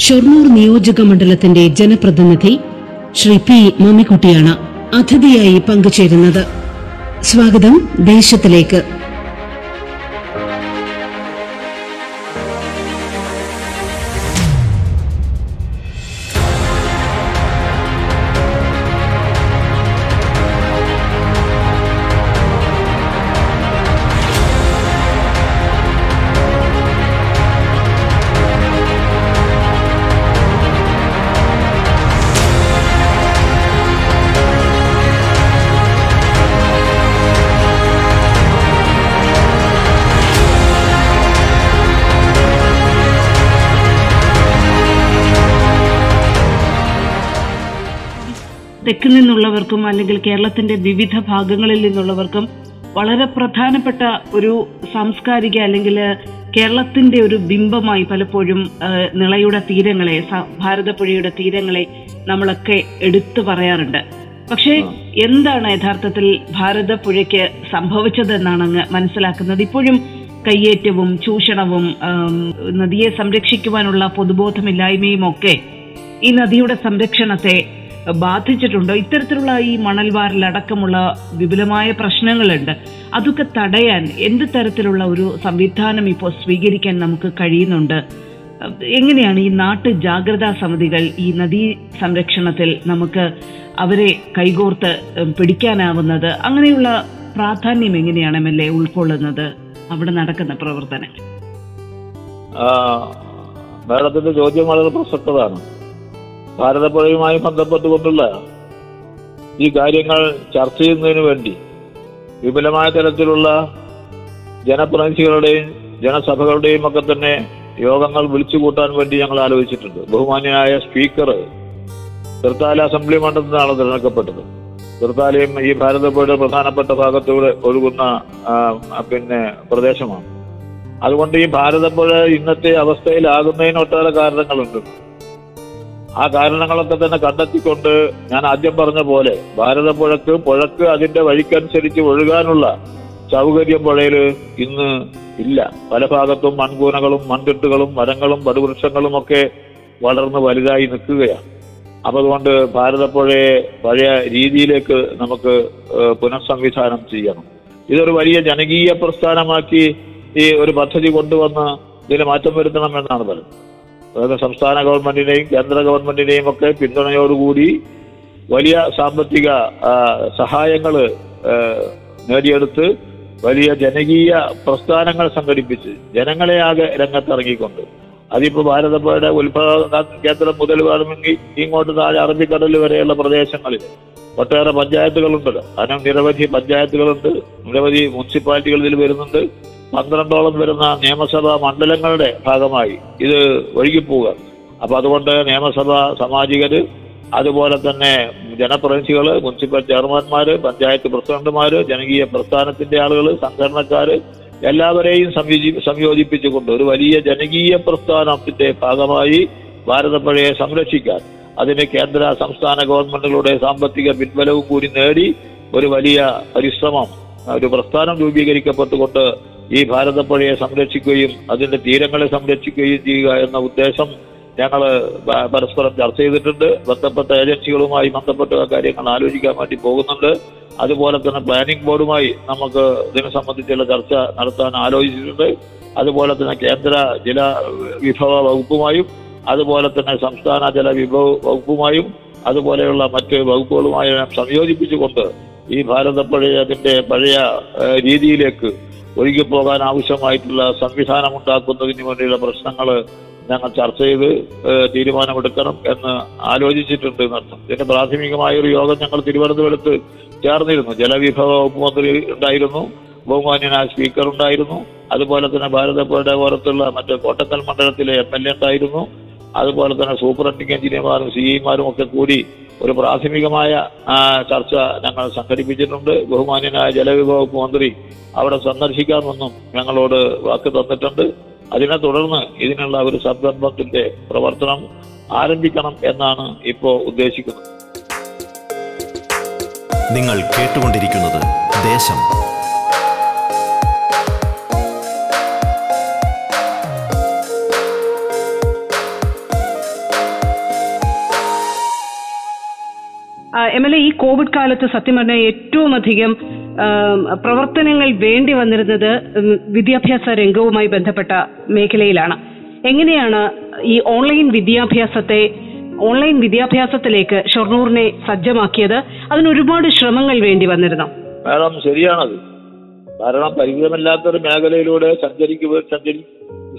ഷൊർണൂർ നിയോജക മണ്ഡലത്തിന്റെ ജനപ്രതിനിധി ശ്രീ പി മമ്മിക്കുട്ടിയാണ് അതിഥിയായി പങ്കുചേരുന്നത്. സ്വാഗതം ദേശത്തിലേക്ക്. നിന്നുള്ളവർക്കും അല്ലെങ്കിൽ കേരളത്തിന്റെ വിവിധ ഭാഗങ്ങളിൽ നിന്നുള്ളവർക്കും വളരെ പ്രധാനപ്പെട്ട ഒരു സാംസ്കാരിക അല്ലെങ്കിൽ കേരളത്തിന്റെ ഒരു ബിംബമായി പലപ്പോഴും നിളയുടെ തീരങ്ങളെ ഭാരതപ്പുഴയുടെ തീരങ്ങളെ നമ്മളൊക്കെ എടുത്തു പറയാറുണ്ട്. പക്ഷേ എന്താണ് യഥാർത്ഥത്തിൽ ഭാരതപ്പുഴയ്ക്ക് സംഭവിച്ചതെന്നാണ് അങ്ങ് മനസ്സിലാക്കുന്നത്? ഇപ്പോഴും കയ്യേറ്റവും ചൂഷണവും നദിയെ സംരക്ഷിക്കുവാനുള്ള പൊതുബോധമില്ലായ്മയും ഒക്കെ ഈ നദിയുടെ സംരക്ഷണത്തെ ബാധിച്ചിട്ടുണ്ടോ? ഇത്തരത്തിലുള്ള ഈ മണൽവാരലടക്കമുള്ള വിപുലമായ പ്രശ്നങ്ങളുണ്ട്. അതൊക്കെ തടയാൻ എന്ത് തരത്തിലുള്ള ഒരു സംവിധാനം ഇപ്പോൾ സ്വീകരിക്കാൻ നമുക്ക് കഴിയുന്നുണ്ട്? എങ്ങനെയാണ് ഈ നാട്ടു ജാഗ്രതാ സമിതികൾ ഈ നദീ സംരക്ഷണത്തിൽ നമുക്ക് അവരെ കൈകോർത്ത് പിടിക്കാനാവുന്നത്? അങ്ങനെയുള്ള പ്രാധാന്യം എങ്ങനെയാണ് എം എൽ എ ഉൾക്കൊള്ളുന്നത്? അവിടെ നടക്കുന്ന പ്രവർത്തനങ്ങൾ. ചോദ്യം വളരെ പ്രസക്തതാണ്. ഭാരതപ്പുഴയുമായി ബന്ധപ്പെട്ടുകൊണ്ടുള്ള ഈ കാര്യങ്ങൾ ചർച്ച ചെയ്യുന്നതിന് വേണ്ടി വിപുലമായ തരത്തിലുള്ള ജനപ്രതിനിധികളുടെയും ജനസഭകളുടെയും ഒക്കെ തന്നെ യോഗങ്ങൾ വിളിച്ചു കൂട്ടാൻ വേണ്ടി ഞങ്ങൾ ആലോചിച്ചിട്ടുണ്ട്. ബഹുമാന്യനായ സ്പീക്കർ തൃത്താല അസംബ്ലി മണ്ഡലത്തിൽ നിന്നാണ് തിരഞ്ഞെടുക്കപ്പെട്ടത്. തൃത്താലയും ഈ ഭാരതപ്പുഴയുടെ പ്രധാനപ്പെട്ട ഭാഗത്തൂടെ ഒഴുകുന്ന പിന്നെ പ്രദേശമാണ്. അതുകൊണ്ട് ഈ ഭാരതപ്പുഴ ഇന്നത്തെ അവസ്ഥയിലാകുന്നതിന് ഒട്ടേറെ കാരണങ്ങളുണ്ട്. ആ കാരണങ്ങളൊക്കെ തന്നെ കണ്ടെത്തിക്കൊണ്ട് ഞാൻ ആദ്യം പറഞ്ഞ പോലെ ഭാരതപ്പുഴക്ക് പുഴക്ക് അതിന്റെ വഴിക്കനുസരിച്ച് ഒഴുകാനുള്ള സൗകര്യം പുഴയിൽ ഇന്ന് ഇല്ല. പല ഭാഗത്തും മൺകൂനകളും മൺതിട്ടുകളും മരങ്ങളും പടുവൃക്ഷങ്ങളും ഒക്കെ വളർന്ന് വലുതായി നിൽക്കുകയാണ്. അപ്പതുകൊണ്ട് ഭാരതപ്പുഴയെ പഴയ രീതിയിലേക്ക് നമുക്ക് പുനഃസംവിധാനം ചെയ്യണം. ഇതൊരു വലിയ ജനകീയ പ്രസ്ഥാനമാക്കി ഈ ഒരു പദ്ധതി കൊണ്ടുവന്ന് ഇതിന് മാറ്റം വരുത്തണം എന്നാണ് പറയുന്നത്. അതായത് സംസ്ഥാന ഗവൺമെന്റിനെയും കേന്ദ്ര ഗവൺമെന്റിനെയും ഒക്കെ പിന്തുണയോടുകൂടി വലിയ സാമ്പത്തിക സഹായങ്ങൾ നേടിയെടുത്ത് വലിയ ജനകീയ പ്രസ്ഥാനങ്ങൾ സംഘടിപ്പിച്ച് ജനങ്ങളെ ആകെ രംഗത്തിറങ്ങിക്കൊണ്ട്. അതിപ്പോ ഭാരതപ്പുഴയുടെ ഉത്ഭവ കേന്ദ്രം മുതൽ വേണമെങ്കിൽ ഇങ്ങോട്ട് താഴെ അറബിക്കടൽ വരെയുള്ള പ്രദേശങ്ങളിൽ ഒട്ടേറെ പഞ്ചായത്തുകളുണ്ടല്ലോ കാരണം നിരവധി പഞ്ചായത്തുകളുണ്ട്. നിരവധി മുനിസിപ്പാലിറ്റികൾ ഇതിൽ വരുന്നുണ്ട്. പന്ത്രണ്ടോളം വരുന്ന നിയമസഭാ മണ്ഡലങ്ങളുടെ ഭാഗമായി ഇത് ഒഴുകിപ്പോവുക. അപ്പൊ അതുകൊണ്ട് നിയമസഭാ സാമാജികർ അതുപോലെ തന്നെ ജനപ്രതിനിധികൾ മുനിസിപ്പൽ ചെയർമാന്മാര് പഞ്ചായത്ത് പ്രസിഡന്റുമാർ ജനകീയ പ്രസ്ഥാനത്തിന്റെ ആളുകൾ സംഘടനക്കാർ എല്ലാവരെയും സംയോജി സംയോജിപ്പിച്ചുകൊണ്ട് ഒരു വലിയ ജനകീയ പ്രസ്ഥാനത്തിന്റെ ഭാഗമായി ഭാരതപ്പുഴയെ സംരക്ഷിക്കാൻ അതിന് കേന്ദ്ര സംസ്ഥാന ഗവൺമെന്റുകളുടെ സാമ്പത്തിക പിൻബലവും കൂടി നേടി ഒരു വലിയ പരിശ്രമം ഒരു പ്രസ്ഥാനം രൂപീകരിക്കപ്പെട്ടുകൊണ്ട് ഈ ഭാരതപ്പുഴയെ സംരക്ഷിക്കുകയും അതിന്റെ തീരങ്ങളെ സംരക്ഷിക്കുകയും ചെയ്യുക എന്ന ഉദ്ദേശം ഞങ്ങൾ പരസ്പരം ചർച്ച ചെയ്തിട്ടുണ്ട്. ബന്ധപ്പെട്ട ഏജൻസികളുമായി ബന്ധപ്പെട്ട കാര്യങ്ങൾ ആലോചിക്കാൻ വേണ്ടി പോകുന്നുണ്ട്. അതുപോലെ തന്നെ പ്ലാനിംഗ് ബോർഡുമായി നമുക്ക് ഇതിനെ സംബന്ധിച്ചുള്ള ചർച്ച നടത്താൻ ആലോചിച്ചിട്ടുണ്ട്. അതുപോലെ തന്നെ കേന്ദ്ര ജല വിഭവ വകുപ്പുമായും അതുപോലെ തന്നെ സംസ്ഥാന ജല വിഭവ വകുപ്പുമായും അതുപോലെയുള്ള മറ്റ് വകുപ്പുകളുമായി സംയോജിപ്പിച്ചുകൊണ്ട് ഈ ഭാരതപ്പുഴയെ അതിന്റെ പഴയ രീതിയിലേക്ക് ഒഴുകിപ്പോകാൻ ആവശ്യമായിട്ടുള്ള സംവിധാനം ഉണ്ടാക്കുന്നതിന് വേണ്ടിയുള്ള പ്രശ്നങ്ങൾ ഞങ്ങൾ ചർച്ച ചെയ്ത് തീരുമാനമെടുക്കണം എന്ന് ആലോചിച്ചിട്ടുണ്ട് എന്നർത്ഥം ഇതിന്റെ പ്രാഥമികമായ ഒരു യോഗം ഞങ്ങൾ തിരുവനന്തപുരത്ത് ചേർന്നിരുന്നു. ജലവിഭവ വകുപ്പ് മന്ത്രി ഉണ്ടായിരുന്നു ബഹുമാന്യനായ സ്പീക്കർ ഉണ്ടായിരുന്നു. അതുപോലെ തന്നെ ഭാരതപ്പുഴയുടെ പുറത്തുള്ള മറ്റ് കോട്ടക്കൽ മണ്ഡലത്തിലെ എം എൽ എ ഉണ്ടായിരുന്നു. അതുപോലെ തന്നെ സൂപ്രണ്ടിങ് എഞ്ചിനീയർമാരും സി ഇമാരും ഒക്കെ കൂടി ഒരു പ്രാഥമികമായ ചർച്ച ഞങ്ങൾ സംഘടിപ്പിച്ചിട്ടുണ്ട്. ബഹുമാന്യനായ ജലവിഭവ മന്ത്രി അവിടെ സന്ദർശിക്കാമെന്നും ഞങ്ങളോട് വാക്ക് തന്നിട്ടുണ്ട്. അതിനെ തുടർന്ന് ഇതിനുള്ള ഒരു സംരംഭത്തിന്റെ പ്രവർത്തനം ആരംഭിക്കണം എന്നാണ് ഇപ്പോൾ ഉദ്ദേശിക്കുന്നത്. നിങ്ങൾ കേട്ടുകൊണ്ടിരിക്കുന്നത് ദേശം എം എൽ എ ഈ കോവിഡ് കാലത്ത് സത്യം പറഞ്ഞാൽ ഏറ്റവും അധികം പ്രവർത്തനങ്ങൾ വേണ്ടി വന്നിരുന്നത് വിദ്യാഭ്യാസ രംഗവുമായി ബന്ധപ്പെട്ട മേഖലയിലാണ്. എങ്ങനെയാണ് ഈ ഓൺലൈൻ വിദ്യാഭ്യാസത്തെ ഓൺലൈൻ വിദ്യാഭ്യാസത്തിലേക്ക് ഷൊർണൂറിനെ സജ്ജമാക്കിയത്? അതിന് ഒരുപാട് ശ്രമങ്ങൾ വേണ്ടി വന്നിരുന്നു. മാഡം ശരിയാണത്. കാരണം പരിചയമില്ലാത്തൊരു മേഖലയിലൂടെ സഞ്ചരിക്കുക സഞ്ചരി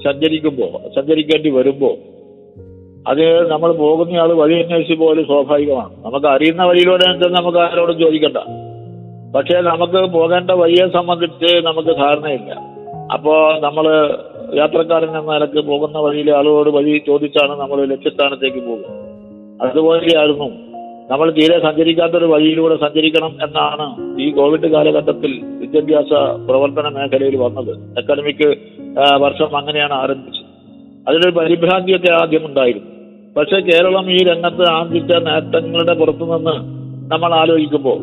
സഞ്ചരിക്കുമ്പോൾ സഞ്ചരിക്കേണ്ടി വരുമ്പോൾ അത് നമ്മൾ പോകുന്നയാൾ വഴി അന്വേഷിച്ച് പോലും സ്വാഭാവികമാണ്. നമുക്ക് അറിയുന്ന വഴിയിലൂടെ നമുക്ക് ആരോടും ചോദിക്കണ്ട. പക്ഷേ നമുക്ക് പോകേണ്ട വഴിയെ സംബന്ധിച്ച് നമുക്ക് ധാരണയില്ല. അപ്പോൾ നമ്മൾ യാത്രക്കാരൻ എന്ന നിലയ്ക്ക് പോകുന്ന വഴിയിലെ ആളുകളോട് വഴി ചോദിച്ചാണ് നമ്മൾ ലക്ഷ്യസ്ഥാനത്തേക്ക് പോകുന്നത് അതുപോലെയായിരുന്നു നമ്മൾ തീരെ സഞ്ചരിക്കാത്തൊരു വഴിയിലൂടെ സഞ്ചരിക്കണം എന്നാണ് ഈ കോവിഡ് കാലഘട്ടത്തിൽ വിദ്യാഭ്യാസ പ്രവർത്തന മേഖലയിൽ വന്നത്. അക്കാഡമിക് വർഷം അങ്ങനെയാണ് ആരംഭിച്ചത്. അതിനൊരു പരിഭ്രാന്തിയൊക്കെ ആദ്യം ഉണ്ടായിരുന്നു. പക്ഷെ കേരളം ഈ രംഗത്ത് ആർജിച്ച നേട്ടങ്ങളുടെ പുറത്തുനിന്ന് നമ്മൾ ആലോചിക്കുമ്പോൾ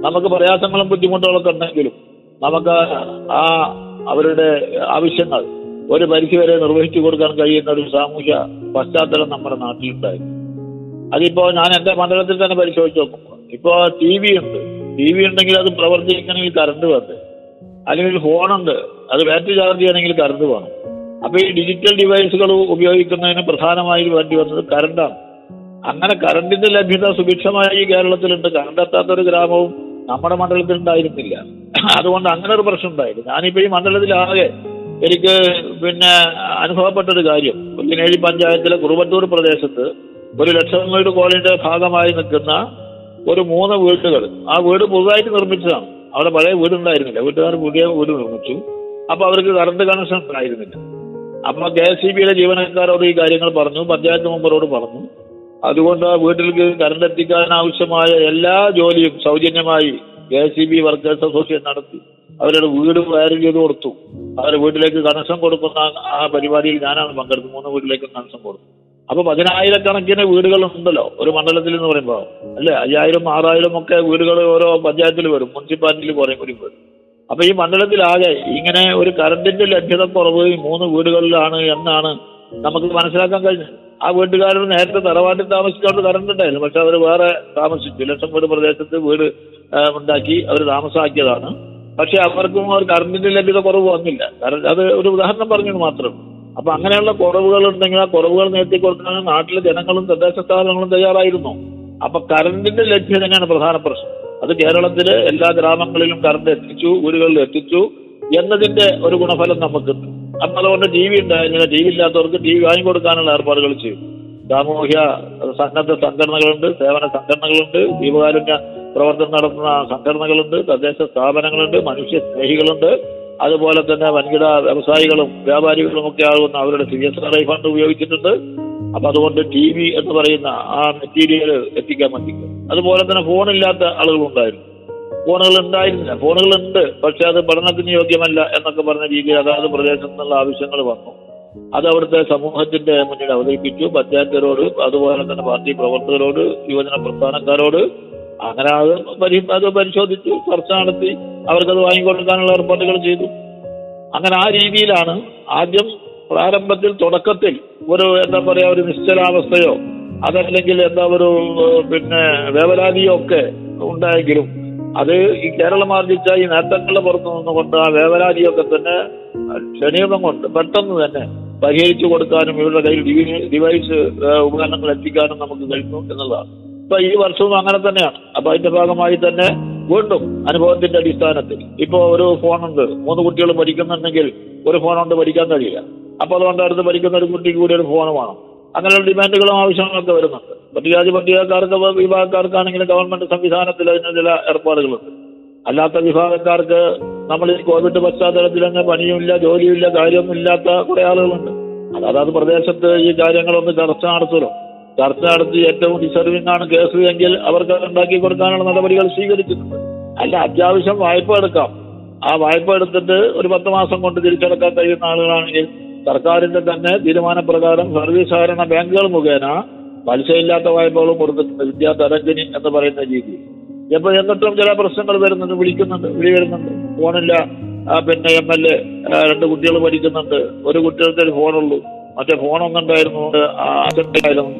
നമുക്ക് പ്രയാസങ്ങളും ബുദ്ധിമുട്ടുകളൊക്കെ ഉണ്ടെങ്കിലും നമുക്ക് ആ അവരുടെ ആവശ്യങ്ങൾ ഒരു പരിധിവരെ നിർവഹിച്ചു കൊടുക്കാൻ കഴിയുന്ന ഒരു സാമൂഹ്യ പശ്ചാത്തലം നമ്മുടെ നാട്ടിലുണ്ടായി അതിപ്പോ ഞാൻ എന്റെ മണ്ഡലത്തിൽ തന്നെ പരിശോധിച്ച് നോക്കുമ്പോൾ ഇപ്പോ ടി വി ഉണ്ട്. ടി വി ഉണ്ടെങ്കിൽ അത് പ്രവർത്തിക്കണമെങ്കിൽ കറണ്ട് വേണ്ടേ? അല്ലെങ്കിൽ ഫോണുണ്ട്. അത് ബാറ്ററി ചാർജ് ചെയ്യണമെങ്കിൽ കറണ്ട് വേണം. അപ്പൊ ഈ ഡിജിറ്റൽ ഡിവൈസുകൾ ഉപയോഗിക്കുന്നതിന് പ്രധാനമായി വേണ്ടി വന്നത് കറണ്ടാണ് അങ്ങനെ കറണ്ടിന്റെ ലഭ്യത സുഭിക്ഷമായി കേരളത്തിലുണ്ട്. കറണ്ട് എത്താത്ത ഒരു ഗ്രാമവും നമ്മുടെ മണ്ഡലത്തിൽ ഉണ്ടായിരുന്നില്ല. അതുകൊണ്ട് അങ്ങനെ ഒരു പ്രശ്നം ഉണ്ടായിരുന്നു ഞാനിപ്പോ ഈ മണ്ഡലത്തിലാകെ എനിക്ക് പിന്നെ അനുഭവപ്പെട്ട ഒരു കാര്യം. പുല്ലിനേഴി പഞ്ചായത്തിലെ കുറുവട്ടൂർ പ്രദേശത്ത് ഒരു ലക്ഷം വീട് കോളനിയുടെ ഭാഗമായി നിൽക്കുന്ന ഒരു മൂന്ന് വീടുകൾ ആ വീട് പുതുതായിട്ട് നിർമ്മിച്ചതാണ്. അവിടെ പഴയ വീടുണ്ടായിരുന്നില്ല. വീട്ടുകാർ പുതിയ വീട് നിർമ്മിച്ചു. അപ്പൊ അവർക്ക് കറണ്ട് കണക്ഷൻ ഉണ്ടായിരുന്നില്ല. അപ്പൊ കെ എസ് സി ബിയുടെ ജീവനക്കാരോട് ഈ കാര്യങ്ങൾ പറഞ്ഞു പഞ്ചായത്ത് മെമ്പറോട് പറഞ്ഞു. അതുകൊണ്ട് വീട്ടിലേക്ക് കറണ്ട് എത്തിക്കാൻ ആവശ്യമായ എല്ലാ ജോലിയും സൗജന്യമായി K S C B workers association നടത്തി. അവരുടെ വീട് വയറിൽ ചെയ്ത് കൊടുത്തു. അവരുടെ വീട്ടിലേക്ക് കണക്ഷൻ കൊടുക്കുന്ന ആ പരിപാടിയിൽ ഞാനാണ് പങ്കെടുത്തത്. മൂന്ന് വീട്ടിലേക്ക് കണക്ഷൻ കൊടുത്തു. അപ്പൊ പതിനായിരക്കണക്കിന് വീടുകൾ ഉണ്ടല്ലോ ഒരു മണ്ഡലത്തിൽ എന്ന് പറയുമ്പോൾ അല്ലെ? അയ്യായിരം ആറായിരം ഒക്കെ വീടുകൾ ഓരോ പഞ്ചായത്തിൽ വരും മുനിസിപ്പാലിറ്റിയിൽ കുറേ കൂടി വരും. അപ്പൊ ഈ മണ്ഡലത്തിലാകെ ഇങ്ങനെ ഒരു കറണ്ടിന്റെ ലഭ്യത കുറവ് ഈ മൂന്ന് വീടുകളിലാണ് എന്നാണ് നമുക്ക് മനസ്സിലാക്കാൻ കഴിഞ്ഞത്. ആ വീട്ടുകാരൻ നേരത്തെ തറവാട്ടിൽ താമസിച്ചുകൊണ്ട് കറണ്ട് ഉണ്ടായിരുന്നു. പക്ഷെ അവർ വേറെ താമസിച്ചു. ലക്ഷം വീട് പ്രദേശത്ത് വീട് ഉണ്ടാക്കി അവർ താമസമാക്കിയതാണ് പക്ഷെ അവർക്കും ഒരു കറണ്ടിന്റെ ലഭ്യത കുറവ് വന്നില്ല. അത് ഒരു ഉദാഹരണം പറഞ്ഞു മാത്രം. അപ്പൊ അങ്ങനെയുള്ള കുറവുകൾ ഉണ്ടെങ്കിൽ ആ കുറവുകൾ നേരത്തെ കൊടുക്കാൻ നാട്ടിലെ ജനങ്ങളും തദ്ദേശ സ്ഥാപനങ്ങളും തയ്യാറായിരുന്നു. അപ്പൊ കറണ്ടിന്റെ ലഭ്യത തന്നെയാണ് പ്രധാന പ്രശ്നം. അത് കേരളത്തിലെ എല്ലാ ഗ്രാമങ്ങളിലും കറണ്ട് എത്തിച്ചു വീടുകളിൽ എത്തിച്ചു എന്നതിന്റെ ഒരു ഗുണഫലം നമുക്ക്. അപ്പൊ അതുകൊണ്ട് ടി വി ഉണ്ടായിരുന്നില്ല. ടി വി ഇല്ലാത്തവർക്ക് ടി വി വാങ്ങിക്കൊടുക്കാനുള്ള ഏർപ്പാടുകൾ ചെയ്യും സാമൂഹ്യ സന്നദ്ധ സംഘടനകളുണ്ട് സേവന സംഘടനകളുണ്ട് ജീവകാരുണ്യ പ്രവർത്തനം നടത്തുന്ന സംഘടനകളുണ്ട് തദ്ദേശ സ്ഥാപനങ്ങളുണ്ട് മനുഷ്യ സ്നേഹികളുണ്ട്. അതുപോലെ തന്നെ വൻകിട വ്യവസായികളും വ്യാപാരികളും ഒക്കെ ആകുന്ന അവരുടെ C S R I fund ഉപയോഗിച്ചിട്ടുണ്ട്. അപ്പൊ അതുകൊണ്ട് ടി വി എന്ന് പറയുന്ന ആ മെറ്റീരിയൽ എത്തിക്കാൻ വേണ്ടി. അതുപോലെ തന്നെ ഫോണില്ലാത്ത ആളുകളുണ്ടായിരുന്നു ഫോണുകൾ ഉണ്ടായിരുന്നില്ല. ഫോണുകൾ ഉണ്ട്. പക്ഷെ അത് പഠനത്തിന് യോഗ്യമല്ല എന്നൊക്കെ പറഞ്ഞ രീതിയിൽ അതാത് പ്രദേശത്തു നിന്നുള്ള ആവശ്യങ്ങൾ വന്നു. അത് അവിടുത്തെ സമൂഹത്തിന്റെ മുന്നിൽ അവതരിപ്പിച്ചു. പഞ്ചായത്തരോട് അതുപോലെ തന്നെ പാർട്ടി പ്രവർത്തകരോട് യുവജന പ്രസ്ഥാനക്കാരോട് അങ്ങനെ അത് പരി അത് പരിശോധിച്ചു ചർച്ച നടത്തി. അവർക്കത് വാങ്ങിക്കൊടുക്കാനുള്ള ഏർപ്പാടുകൾ ചെയ്തു. അങ്ങനെ ആ രീതിയിലാണ് ആദ്യം പ്രാരംഭത്തിൽ തുടക്കത്തിൽ ഒരു എന്താ പറയാ ഒരു നിശ്ചലാവസ്ഥയോ അതല്ലെങ്കിൽ എന്താ ഒരു പിന്നെ വേവലാതിയോ ഒക്കെ ഉണ്ടായെങ്കിലും അത് ഈ കേരളം ആർജിച്ച ഈ നേട്ടങ്ങളുടെ പുറത്തു നിന്നുകൊണ്ട് ആ വേവലാതിയൊക്കെ തന്നെ ക്ഷണീകം കൊണ്ട് പെട്ടെന്ന് തന്നെ പരിഹരിച്ചു കൊടുക്കാനും ഇവരുടെ കയ്യിൽ ഡിവൈസ് ഉപകരണങ്ങൾ എത്തിക്കാനും നമുക്ക് കഴിഞ്ഞു എന്നുള്ളതാണ്. ഇപ്പൊ ഈ വർഷവും അങ്ങനെ തന്നെയാണ്. അപ്പൊ അതിന്റെ ഭാഗമായി തന്നെ വീണ്ടും അനുഭവത്തിന്റെ അടിസ്ഥാനത്തിൽ. ഇപ്പോ ഒരു ഫോണുണ്ട്. മൂന്ന് കുട്ടികൾ പഠിക്കുന്നുണ്ടെങ്കിൽ ഒരു ഫോൺ പഠിക്കാൻ കഴിയില്ല. അപ്പൊ അതുകൊണ്ട് അടുത്ത് പഠിക്കുന്ന ഒരു കുട്ടിക്ക് കൂടി ഒരു ഫോൺ വേണം അങ്ങനെയുള്ള ഡിമാൻഡുകളും ആവശ്യങ്ങളൊക്കെ വരുന്നുണ്ട്. പട്ടികജാതി പട്ടികക്കാർക്ക് വിഭാഗക്കാർക്കാണെങ്കിലും ഗവൺമെന്റ് സംവിധാനത്തിൽ അതിന് ചില ഏർപ്പാടുകളുണ്ട്. അല്ലാത്ത വിഭാഗക്കാർക്ക് നമ്മൾ ഈ കോവിഡ് പശ്ചാത്തലത്തിൽ തന്നെ പണിയുമില്ല ജോലിയുമില്ല കാര്യമൊന്നും ഇല്ലാത്ത കുറെ ആളുകളുണ്ട്. അതായത് പ്രദേശത്ത് ഈ കാര്യങ്ങളൊന്ന് ചർച്ച നടത്തുമല്ലോ ചർച്ച നടത്തി ഏറ്റവും ഡിസർവിംഗ് ആണ് കേസ് എങ്കിൽ അവർക്ക് അത് ഉണ്ടാക്കി കൊടുക്കാനുള്ള നടപടികൾ സ്വീകരിച്ചിട്ടുണ്ട് അല്ല അത്യാവശ്യം വായ്പ എടുക്കാം. ആ വായ്പ എടുത്തിട്ട് ഒരു പത്ത് മാസം കൊണ്ട് തിരിച്ചടക്കാൻ കഴിയുന്ന ആളുകളാണെങ്കിൽ സർക്കാരിന്റെ തന്നെ തീരുമാനപ്രകാരം സർവീസ് സഹകരണ ബാങ്കുകൾ മുഖേന പലിശയില്ലാത്ത വായ്പകളും കൊടുത്തിട്ടുണ്ട് വിദ്യാധരഞ്ജനി എന്ന് പറയുന്ന രീതി. ഇപ്പൊ എന്നിട്ടും ചില പ്രശ്നങ്ങൾ വരുന്നുണ്ട് വിളിക്കുന്നുണ്ട് വിളി വരുന്നുണ്ട്. ഫോണില്ല. പിന്നെ എം എൽ എ രണ്ട് കുട്ടികൾ പഠിക്കുന്നുണ്ട്. ഒരു കുട്ടികൾക്ക് ഒരു ഫോണുള്ളൂ. മറ്റേ ഫോണൊന്നും ഉണ്ടായിരുന്നു. ആ അച്ഛനായിരുന്നു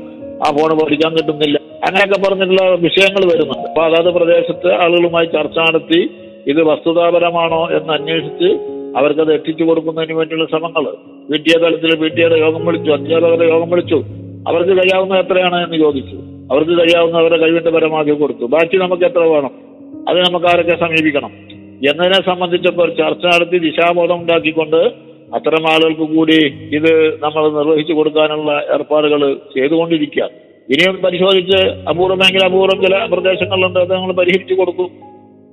ആ ഫോൺ പഠിക്കാൻ കിട്ടുന്നില്ല. അങ്ങനെയൊക്കെ പറഞ്ഞിട്ടുള്ള വിഷയങ്ങൾ വരുന്നുണ്ട്. അപ്പൊ അതാത് പ്രദേശത്ത് ആളുകളുമായി ചർച്ച നടത്തി ഇത് വസ്തുതാപരമാണോ എന്ന് അന്വേഷിച്ച് അവർക്കത് എത്തിച്ചു കൊടുക്കുന്നതിന് വേണ്ടിയുള്ള ശ്രമങ്ങൾ പി ടി എ തലത്തിൽ പി ടി എയുടെ യോഗം വിളിച്ചു അധ്യാപകരുടെ യോഗം വിളിച്ചു. അവർക്ക് കഴിയാവുന്ന എത്രയാണ് എന്ന് ചോദിച്ചു. അവർക്ക് കഴിയാവുന്ന അവരുടെ കഴിവിന്റെ പരമാവധി കൊടുത്തു. ബാക്കി നമുക്ക് എത്ര വേണം? അത് നമുക്ക് ആരൊക്കെ സമീപിക്കണം? എന്നതിനെ സംബന്ധിച്ചപ്പോൾ ചർച്ച നടത്തി ദിശാബോധം ഉണ്ടാക്കിക്കൊണ്ട് അത്തരം ആളുകൾക്ക് കൂടി ഇത് നമ്മൾ നിർവഹിച്ചു കൊടുക്കാനുള്ള ഏർപ്പാടുകൾ ചെയ്തുകൊണ്ടിരിക്കുക. ഇനിയും പരിശോധിച്ച് അപൂർവമെങ്കിൽ അപൂർവം ചില പ്രദേശങ്ങളിലുണ്ട് അത് ഞങ്ങൾ പരിഹരിച്ചു കൊടുക്കും.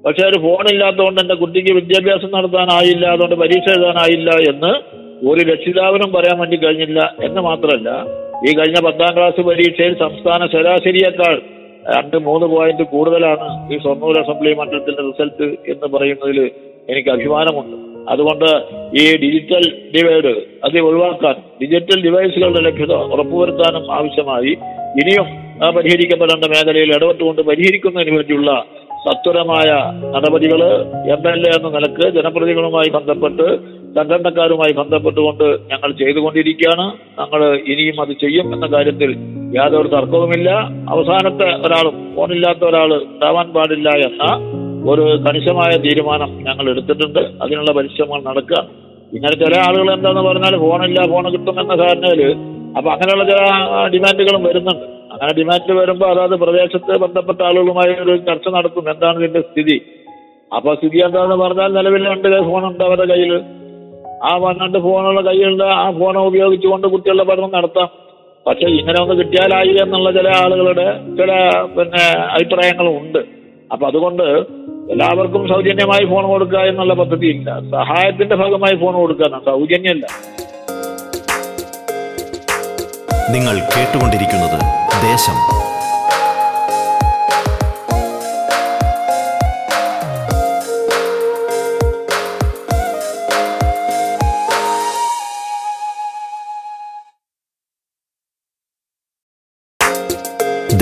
പക്ഷെ ഒരു ഫോൺ ഇല്ലാത്തതുകൊണ്ട് എന്റെ കുട്ടിക്ക് വിദ്യാഭ്യാസം നടത്താനായില്ല അതുകൊണ്ട് പരീക്ഷ എഴുതാനായില്ല എന്ന് ഒരു രക്ഷിതാവിനും പറയാൻ വേണ്ടി കഴിഞ്ഞില്ല എന്ന് മാത്രമല്ല ഈ കഴിഞ്ഞ പത്താം ക്ലാസ് പരീക്ഷയിൽ സംസ്ഥാന ശരാശരിയേക്കാൾ രണ്ട് മൂന്ന് പോയിന്റ് കൂടുതലാണ് ഈ ഷൊർണൂർ അസംബ്ലി മണ്ഡലത്തിന്റെ റിസൾട്ട് എന്ന് പറയുന്നതിൽ എനിക്ക് അഭിമാനമുണ്ട്. അതുകൊണ്ട് ഈ ഡിജിറ്റൽ ഡിവൈഡ് അത് ഒഴിവാക്കാൻ ഡിജിറ്റൽ ഡിവൈസുകളുടെ ലഭ്യത ഉറപ്പുവരുത്താനും ആവശ്യമായി ഇനിയും പരിഹരിക്കപ്പെടേണ്ട മേഖലയിൽ ഇടപെട്ടുകൊണ്ട് പരിഹരിക്കുന്നതിന് വേണ്ടിയുള്ള സത്വരമായ നടപടികൾ എം എൽ എ എന്ന നിലയ്ക്ക് ജനപ്രതിനിധികളുമായി ബന്ധപ്പെട്ട് സംഘടനക്കാരുമായി ബന്ധപ്പെട്ടുകൊണ്ട് ഞങ്ങൾ ചെയ്തുകൊണ്ടിരിക്കുകയാണ്. ഞങ്ങൾ ഇനിയും അത് ചെയ്യും എന്ന കാര്യത്തിൽ യാതൊരു തർക്കവുമില്ല. അവസാനത്തെ ഒരാളും ഫോണില്ലാത്ത ഒരാൾ ഉണ്ടാവാൻ പാടില്ല എന്ന ഒരു കണിശമായ തീരുമാനം ഞങ്ങൾ എടുത്തിട്ടുണ്ട്. അതിനുള്ള പരിശ്രമങ്ങൾ നടക്കുക. ഇങ്ങനെ ചില ആളുകൾ എന്താന്ന് പറഞ്ഞാൽ ഫോണില്ല ഫോൺ കിട്ടും എന്ന ധാരണയിൽ അപ്പൊ അങ്ങനെയുള്ള ചില ഡിമാൻഡുകളും വരുന്നുണ്ട്. അങ്ങനെ ഡിമാൻഡ് വരുമ്പോൾ അതായത് പ്രദേശത്ത് ബന്ധപ്പെട്ട ആളുകളുമായി ഒരു ചർച്ച നടത്തും. എന്താണ് ഇതിന്റെ സ്ഥിതി? അപ്പൊ സ്ഥിതി എന്താന്ന് പറഞ്ഞാൽ നിലവിൽ രണ്ട് ഉണ്ട് അവരുടെ കയ്യിൽ ആ രണ്ട് ഫോണുള്ള കയ്യിലുള്ള ആ ഫോൺ ഉപയോഗിച്ചുകൊണ്ട് കുട്ടികളുടെ പഠനം നടത്താം. പക്ഷെ ഇങ്ങനെ ഒന്ന് കിട്ടിയാലായി എന്നുള്ള ചില ആളുകളുടെ ചില പിന്നെ അഭിപ്രായങ്ങളും ഉണ്ട് അപ്പൊ അതുകൊണ്ട് എല്ലാവർക്കും സൗജന്യമായി ഫോൺ കൊടുക്കുക എന്നുള്ള പദ്ധതി ഇല്ല സഹായത്തിന്റെ ഭാഗമായി ഫോൺ കൊടുക്കുക സൗജന്യമല്ല നിങ്ങൾ കേട്ടുകൊണ്ടിരിക്കുന്നത് ദേശം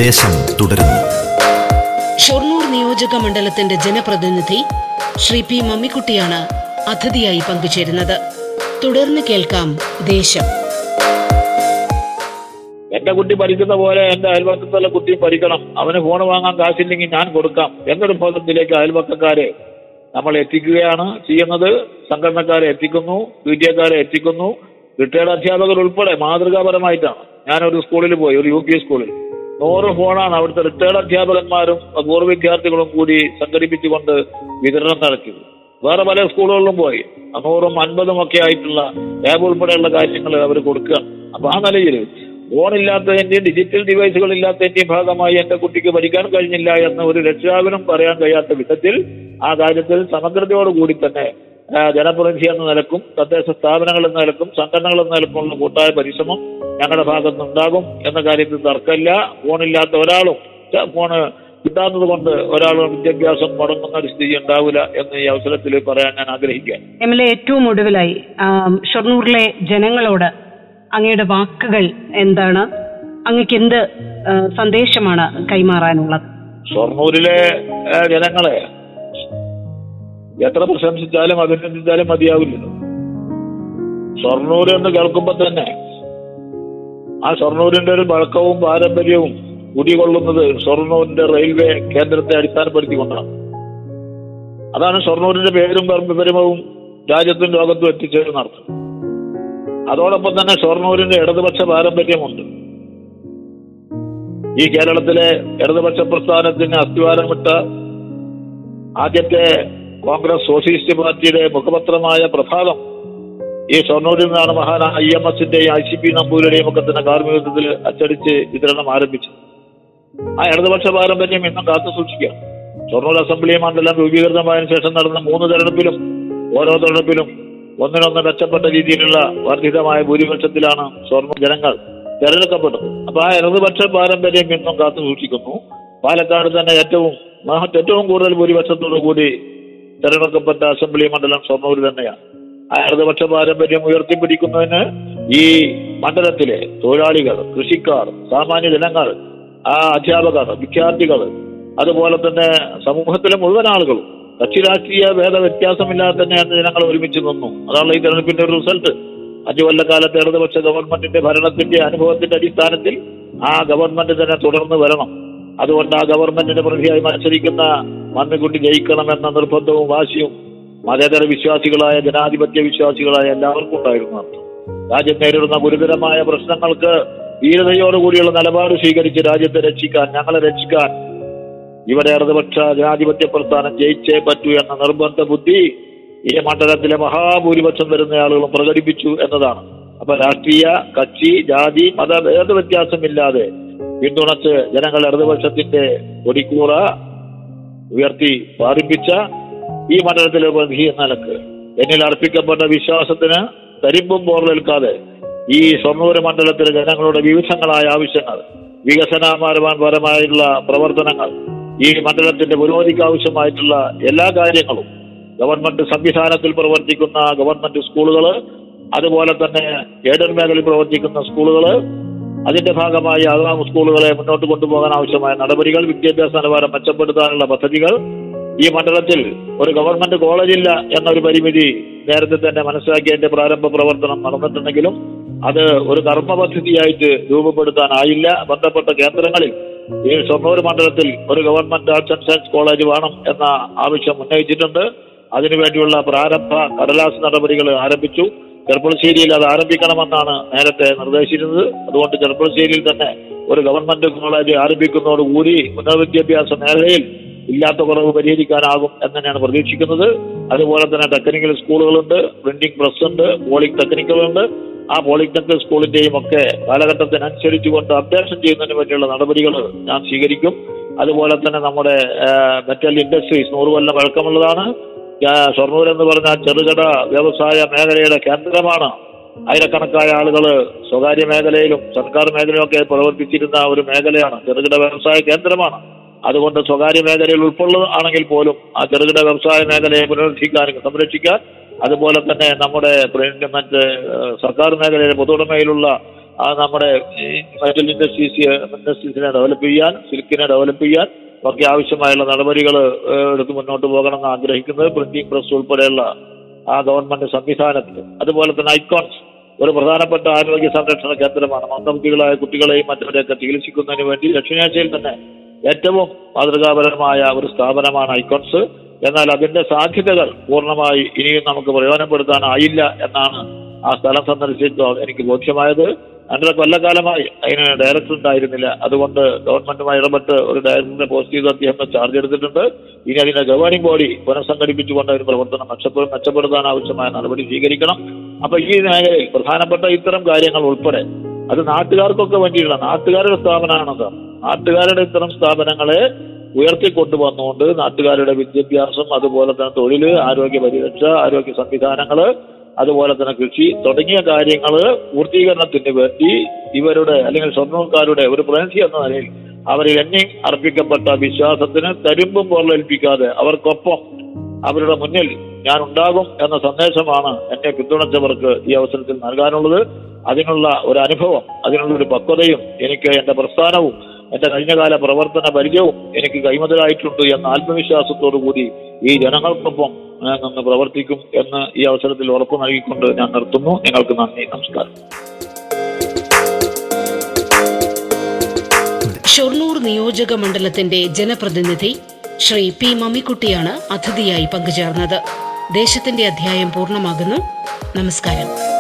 ദേശം തുടരുന്നു. ഷൊർണൂർ നിയോജക മണ്ഡലത്തിന്റെ ജനപ്രതിനിധി ശ്രീ പി മമ്മിക്കുട്ടിയാണ് അതിഥിയായി പങ്കുചേരുന്നത്. തുടർന്ന് കേൾക്കാം ദേശം. എന്റെ കുട്ടി പഠിക്കുന്ന പോലെ എന്റെ അയൽപക്കത്തുള്ള കുട്ടിയും പഠിക്കണം. അവന് ഫോൺ വാങ്ങാൻ കാശില്ലെങ്കിൽ ഞാൻ കൊടുക്കാം. എന്നൊരു ബോധത്തിലേക്ക് അയൽപക്കക്കാരെ നമ്മൾ എത്തിക്കുകയാണ് ചെയ്യുന്നത്. സംഘടനക്കാരെ എത്തിക്കുന്നു പി ടി എക്കാരെ എത്തിക്കുന്നു. റിട്ടയർഡ് അധ്യാപകർ ഉൾപ്പെടെ മാതൃകാപരമായിട്ടാണ്. ഞാനൊരു സ്കൂളിൽ പോയി ഒരു യു പി സ്കൂളിൽ. നൂറ് ഫോണാണ് അവിടുത്തെ റിട്ടയർഡ് അധ്യാപകന്മാരും പൂർവ വിദ്യാർത്ഥികളും കൂടി സംഘടിപ്പിച്ചുകൊണ്ട് വിതരണം നടത്തിയത്. വേറെ പല സ്കൂളുകളിലും പോയി. നൂറും അൻപതും ഒക്കെ ആയിട്ടുള്ള ലാബ് ഉൾപ്പെടെയുള്ള കാര്യങ്ങൾ അവർ കൊടുക്കുക. അപ്പൊ ആ നിലയിൽ ഫോണില്ലാത്തതിന്റെയും ഡിജിറ്റൽ ഡിവൈസുകൾ ഇല്ലാത്തതിന്റെയും ഭാഗമായി എന്റെ കുട്ടിക്ക് പഠിക്കാൻ കഴിഞ്ഞില്ല എന്ന് ഒരു രക്ഷിതാവിനും പറയാൻ കഴിയാത്ത വിധത്തിൽ ആ കാര്യത്തിൽ സമഗ്രതയോടുകൂടി തന്നെ ജനപ്രതിനിധി എന്ന നിലക്കും തദ്ദേശ സ്ഥാപനങ്ങൾ എന്ന നിലക്കും സംഘടനകൾ എന്ന നിലക്കുമുള്ള കൂട്ടായ പരിശ്രമം ഞങ്ങളുടെ ഭാഗത്ത് ഉണ്ടാകും എന്ന കാര്യത്തിൽ തർക്കമില്ല. ഫോണില്ലാത്ത ഒരാളും ഫോണ് കിട്ടാത്തത് കൊണ്ട് ഒരാൾ വിദ്യാഭ്യാസം മുടങ്ങുന്ന ഒരു സ്ഥിതി ഉണ്ടാവില്ല എന്ന് ഈ അവസരത്തിൽ പറയാൻ ഞാൻ ആഗ്രഹിക്കുക എം എൽ എ ഏറ്റവും ഒടുവിലായി ഷൊർണൂറിലെ ജനങ്ങളോട് അങ്ങയുടെ വാക്കുകൾ എന്താണ്? അങ്ങക്ക് എന്ത് സന്ദേശമാണ് കൈമാറാനുള്ളത്? ഷൊർണൂരിലെ ജനങ്ങളെ എത്ര പ്രശംസിച്ചാലും അഭിനന്ദിച്ചാലും മതിയാവില്ലല്ലോ ഷൊർണൂർ എന്ന് കേൾക്കുമ്പോ തന്നെ ആ ഷൊർണൂരിന്റെ ഒരു പഴക്കവും പാരമ്പര്യവും കുടികൊള്ളുന്നത് ഷൊർണൂരിന്റെ റെയിൽവേ കേന്ദ്രത്തെ അടിസ്ഥാനപ്പെടുത്തിക്കൊണ്ടാണ്. അതാണ് ഷൊർണൂരിന്റെ പേരും പെരുമവും രാജ്യത്തും ലോകത്തും എത്തിച്ചേരുന്ന അർത്ഥം. അതോടൊപ്പം തന്നെ ഷൊർണൂരിന്റെ ഇടതുപക്ഷ പാരമ്പര്യമുണ്ട്. ഈ കേരളത്തിലെ ഇടതുപക്ഷ പ്രസ്ഥാനത്തിന് അസ്ഥിവാരമിട്ട ആദ്യത്തെ കോൺഗ്രസ് സോഷ്യലിസ്റ്റ് പാർട്ടിയുടെ മുഖപത്രമായ പ്രഭാതം. ഈ ഷൊർണൂരിൽ നിന്നാണ് മഹാനായ ഇ എം എസിന്റെയും ഐ സി പി നമ്പൂരിയുടെയും ഒക്കെ തന്നെ കാർമ്മികത്വത്തിൽ അച്ചടിച്ച് വിതരണം ആരംഭിച്ചത്. ആ ഇടതുപക്ഷ പാരമ്പര്യം ഇന്നും കാത്തു സൂക്ഷിക്കാം. ഷൊർണൂർ അസംബ്ലി മണ്ഡലം രൂപീകൃതമായതിനു ശേഷം നടന്ന മൂന്ന് തെരഞ്ഞെടുപ്പിലും ഓരോ തെരഞ്ഞെടുപ്പിലും ഒന്നിനൊന്ന് മെച്ചപ്പെട്ട രീതിയിലുള്ള വർദ്ധിതമായ ഭൂരിപക്ഷത്തിലാണ് ഷൊർണൂർ ജനങ്ങൾ തെരഞ്ഞെടുക്കപ്പെട്ടത്. അപ്പൊ ആ ഇടതുപക്ഷ പാരമ്പര്യം ഇന്നും കാത്തു സൂക്ഷിക്കുന്നു. പാലക്കാട് തന്നെ ഏറ്റവും ഏറ്റവും കൂടുതൽ ഭൂരിപക്ഷത്തോടു കൂടി തെരഞ്ഞെടുക്കപ്പെട്ട അസംബ്ലി മണ്ഡലം ഷൊർണൂർ തന്നെയാണ്. ഇടതുപക്ഷ പാരമ്പര്യം ഉയർത്തിപ്പിടിക്കുന്നതിന് ഈ മണ്ഡലത്തിലെ തൊഴിലാളികൾ കൃഷിക്കാർ സാമാന്യ ജനങ്ങൾ ആ അധ്യാപകർ വിദ്യാർത്ഥികൾ അതുപോലെ തന്നെ സമൂഹത്തിലെ മുഴുവൻ ആളുകളും കക്ഷി രാഷ്ട്രീയ ഭേദ വ്യത്യാസമില്ലാതെ തന്നെ അന്ന് ജനങ്ങൾ ഒരുമിച്ച് നിന്നു. അതാണ് ഈ തെരഞ്ഞെടുപ്പിന്റെ ഒരു റിസൾട്ട്. അഞ്ചു കൊല്ലക്കാലത്തെ ഇടതുപക്ഷ ഗവൺമെന്റിന്റെ ഭരണത്തിന്റെ അനുഭവത്തിന്റെ അടിസ്ഥാനത്തിൽ ആ ഗവൺമെന്റ് തന്നെ തുടർന്ന് വരണം. അതുകൊണ്ട് ആ ഗവൺമെന്റിന്റെ പ്രതിയായി മത്സരിക്കുന്ന മണ്ണിക്കുട്ടി ജയിക്കണമെന്ന നിർബന്ധവും വാശിയും മതേതര വിശ്വാസികളായ ജനാധിപത്യ വിശ്വാസികളായ എല്ലാവർക്കും ഉണ്ടായിരുന്നു അർത്ഥം രാജ്യം നേരിടുന്ന ഗുരുതരമായ പ്രശ്നങ്ങൾക്ക് ധീരതയോടുകൂടിയുള്ള നിലപാട് സ്വീകരിച്ച് രാജ്യത്തെ രക്ഷിക്കാൻ ഞങ്ങളെ രക്ഷിക്കാൻ ഇവിടെ ഇടതുപക്ഷ ജനാധിപത്യ പ്രസ്ഥാനം ജയിച്ചേ പറ്റൂ എന്ന നിർബന്ധ ബുദ്ധി ഈ മണ്ഡലത്തിലെ മഹാഭൂരിപക്ഷം വരുന്ന ആളുകളും പ്രകടിപ്പിച്ചു എന്നതാണ്. അപ്പൊ രാഷ്ട്രീയ കക്ഷി ജാതി മത ഭേദ വ്യത്യാസമില്ലാതെ പിന്തുണച്ച് ജനങ്ങൾ ഇടതുപക്ഷത്തിന്റെ കൊടിക്കൂറ ഉയർത്തി പാറിപ്പിച്ച ഈ മണ്ഡലത്തിലെ പ്രതിനിധി നിലയ്ക്ക് എന്നിൽ അർപ്പിക്കപ്പെട്ട വിശ്വാസത്തിന് തരിമ്പും പോർലേൽക്കാതെ ഈ ഷൊർണൂർ മണ്ഡലത്തിലെ ജനങ്ങളുടെ വിവിധങ്ങളായ ആവശ്യങ്ങൾ വികസനപരമായിട്ടുള്ള പ്രവർത്തനങ്ങൾ ഈ മണ്ഡലത്തിന്റെ പുരോഗതിക്ക് ആവശ്യമായിട്ടുള്ള എല്ലാ കാര്യങ്ങളും ഗവൺമെന്റ് സംവിധാനത്തിൽ പ്രവർത്തിക്കുന്ന ഗവൺമെന്റ് സ്കൂളുകൾ അതുപോലെ തന്നെ എയ്ഡഡ് മേഖലയിൽ പ്രവർത്തിക്കുന്ന സ്കൂളുകൾ അതിന്റെ ഭാഗമായി അതാം സ്കൂളുകളെ മുന്നോട്ട് കൊണ്ടുപോകാൻ ആവശ്യമായ നടപടികൾ വിദ്യാഭ്യാസ നിലവാരം മെച്ചപ്പെടുത്താനുള്ള പദ്ധതികൾ ഈ മണ്ഡലത്തിൽ ഒരു ഗവൺമെന്റ് കോളേജില്ല എന്നൊരു പരിമിതി നേരത്തെ തന്നെ മനസ്സിലാക്കിയതിന്റെ പ്രാരംഭ പ്രവർത്തനം നടന്നിട്ടുണ്ടെങ്കിലും അത് ഒരു കർമ്മ പദ്ധതിയായിട്ട് രൂപപ്പെടുത്താനായില്ല. ബന്ധപ്പെട്ട കേന്ദ്രങ്ങളിൽ ഈ ഷൊർണൂർ മണ്ഡലത്തിൽ ഒരു government arts and science college വേണം എന്ന ആവശ്യം ഉന്നയിച്ചിട്ടുണ്ട്. അതിനുവേണ്ടിയുള്ള പ്രാരംഭ കടലാസ് നടപടികൾ ആരംഭിച്ചു. ചെറുപ്പുളശ്ശേരിയിൽ അത് ആരംഭിക്കണമെന്നാണ് നേരത്തെ നിർദ്ദേശിച്ചിരുന്നത്. അതുകൊണ്ട് ചെറുപ്പുളശ്ശേരിയിൽ തന്നെ ഒരു ഗവൺമെന്റ് കോളേജ് ആരംഭിക്കുന്നതോടുകൂടി ഉന്നത വിദ്യാഭ്യാസ മേഖലയിൽ ഇല്ലാത്ത കുറവ് പരിഹരിക്കാനാകും എന്ന് തന്നെയാണ് പ്രതീക്ഷിക്കുന്നത്. അതുപോലെ തന്നെ ടെക്നിക്കൽ സ്കൂളുകളുണ്ട് പ്രിന്റിംഗ് പ്രസ് ഉണ്ട് പോളിംഗ് ടെക്നിക്കലുണ്ട്. ആ പോളിടെക്നിക് സ്കൂളിന്റെയും ഒക്കെ കാലഘട്ടത്തിനനുസരിച്ചുകൊണ്ട് അപ്ഡേഷൻ ചെയ്യുന്നതിന് വേണ്ടിയുള്ള നടപടികൾ ഞാൻ സ്വീകരിക്കും. അതുപോലെ തന്നെ നമ്മുടെ മെറ്റൽ ഇൻഡസ്ട്രീസ് നൂറ് കൊല്ലം പഴക്കമുള്ളതാണ്. ആ, ഷൊർണൂർ എന്ന് പറഞ്ഞാൽ ചെറുകിട വ്യവസായ മേഖലയുടെ കേന്ദ്രമാണ്. ആയിരക്കണക്കായ ആളുകൾ സ്വകാര്യ മേഖലയിലും സർക്കാർ മേഖലയിലും ഒക്കെ പ്രവർത്തിച്ചിരുന്ന ഒരു മേഖലയാണ്. ചെറുകിട വ്യവസായ കേന്ദ്രമാണ്. അതുകൊണ്ട് സ്വകാര്യ മേഖലയിൽ ഉൾപ്പെടുന്നത് ആണെങ്കിൽ പോലും ആ ചെറുകിട വ്യവസായ മേഖലയെ പുനരുദ്ധിക്കാൻ സംരക്ഷിക്കാൻ അതുപോലെ തന്നെ നമ്മുടെ മറ്റ് സർക്കാർ മേഖലയിലെ പൊതുടമയിലുള്ള നമ്മുടെ ഇൻഡസ്ട്രീസ് ഇൻഡസ്ട്രീസിനെ ഡെവലപ്പ് ചെയ്യാൻ സിൽക്കിനെ ഡെവലപ്പ് ചെയ്യാൻ ഒക്കെ ആവശ്യമായുള്ള നടപടികൾ എടുത്ത് മുന്നോട്ട് പോകണമെന്ന് ആഗ്രഹിക്കുന്നത് പ്രിന്റിംഗ് പ്രസ് ഉൾപ്പെടെയുള്ള ആ ഗവൺമെന്റ് സംവിധാനത്തിൽ അതുപോലെ തന്നെ ഐക്കോൺസ് ഒരു പ്രധാനപ്പെട്ട ആരോഗ്യ സംരക്ഷണ കേന്ദ്രമാണ്. മന്ദബുദ്ധികളായ കുട്ടികളെയും മറ്റവരെയൊക്കെ ചികിത്സിക്കുന്നതിന് വേണ്ടി ദക്ഷിണേഷ്യയിൽ തന്നെ ഏറ്റവും മാതൃകാപരമായ ഒരു സ്ഥാപനമാണ് ഐക്കോൺസ്. എന്നാൽ അതിന്റെ സാധ്യതകൾ പൂർണമായി ഇനിയും നമുക്ക് പ്രയോജനപ്പെടുത്താനായില്ല എന്നാണ് ആ സ്ഥലം സന്ദർശിച്ചപ്പോൾ എനിക്ക് ബോധ്യമായത്. രണ്ടര കൊല്ലക്കാലമായി. അതിന് ഡയറക്ടർ ഉണ്ടായിരുന്നില്ല. അതുകൊണ്ട് ഗവൺമെന്റുമായി ഇടപെട്ട് ഒരു ഡയറക്ടറിനെ പോസ്റ്റ് ചെയ്ത് അദ്ദേഹം ചാർജ് എടുത്തിട്ടുണ്ട്. ഇനി അതിന്റെ ഗവേണിംഗ് ബോഡി പുനഃസംഘടിപ്പിച്ചുകൊണ്ട് ഒരു പ്രവർത്തനം മെച്ചപ്പെടു മെച്ചപ്പെടുത്താൻ ആവശ്യമായ നടപടി സ്വീകരിക്കണം. അപ്പൊ ഈ മേഖലയിൽ പ്രധാനപ്പെട്ട ഇത്തരം കാര്യങ്ങൾ ഉൾപ്പെടെ അത് നാട്ടുകാർക്കൊക്കെ വേണ്ടിയുള്ള നാട്ടുകാരുടെ സ്ഥാപനമാണോ സാർ നാട്ടുകാരുടെ ഇത്തരം സ്ഥാപനങ്ങളെ ഉയർത്തിക്കൊണ്ടുവന്നുകൊണ്ട് നാട്ടുകാരുടെ വിദ്യാഭ്യാസം അതുപോലെ തന്നെ തൊഴിൽ ആരോഗ്യ പരിരക്ഷ ആരോഗ്യ സംവിധാനങ്ങൾ അതുപോലെ തന്നെ കൃഷി തുടങ്ങിയ കാര്യങ്ങൾ പൂർത്തീകരണത്തിന് വേണ്ടി ഇവരുടെ അല്ലെങ്കിൽ സ്വർണക്കാരുടെ ഒരു പ്രതിനിധി എന്ന നിലയിൽ അവരിൽ എന്നെയും അർപ്പിക്കപ്പെട്ട വിശ്വാസത്തിന് തരുമ്പും പോറലേൽപ്പിക്കാതെ അവർക്കൊപ്പം അവരുടെ മുന്നിൽ ഞാൻ ഉണ്ടാകും എന്ന സന്ദേശമാണ് എന്നെ പിന്തുണച്ചവർക്ക് ഈ അവസരത്തിൽ നൽകാനുള്ളത്. അതിനുള്ള ഒരു അനുഭവം അതിനുള്ള ഒരു പക്വതയും എനിക്ക് എന്റെ പ്രസ്ഥാനവും എന്റെ കഴിഞ്ഞകാല പ്രവർത്തന പരിചയവും എനിക്ക് കൈമുതലായിട്ടുണ്ട് എന്ന ആത്മവിശ്വാസത്തോടു കൂടി ഈ ജനങ്ങൾക്കൊപ്പം ഞാൻ നിന്ന് പ്രവർത്തിക്കും എന്ന് ഈ അവസരത്തിൽ ഉറപ്പു നൽകിക്കൊണ്ട് ഞാൻ നിർത്തുന്നു. നിങ്ങൾക്ക് നന്ദി നമസ്കാരം. ഷൊർണൂർ നിയോജക മണ്ഡലത്തിന്റെ ജനപ്രതിനിധി ശ്രീ പി മമ്മിക്കുട്ടിയാണ് അതിഥിയായി പങ്കുചേർന്നത്. ദേശത്തിന്റെ അധ്യായം പൂർണമാകുന്നു. നമസ്കാരം.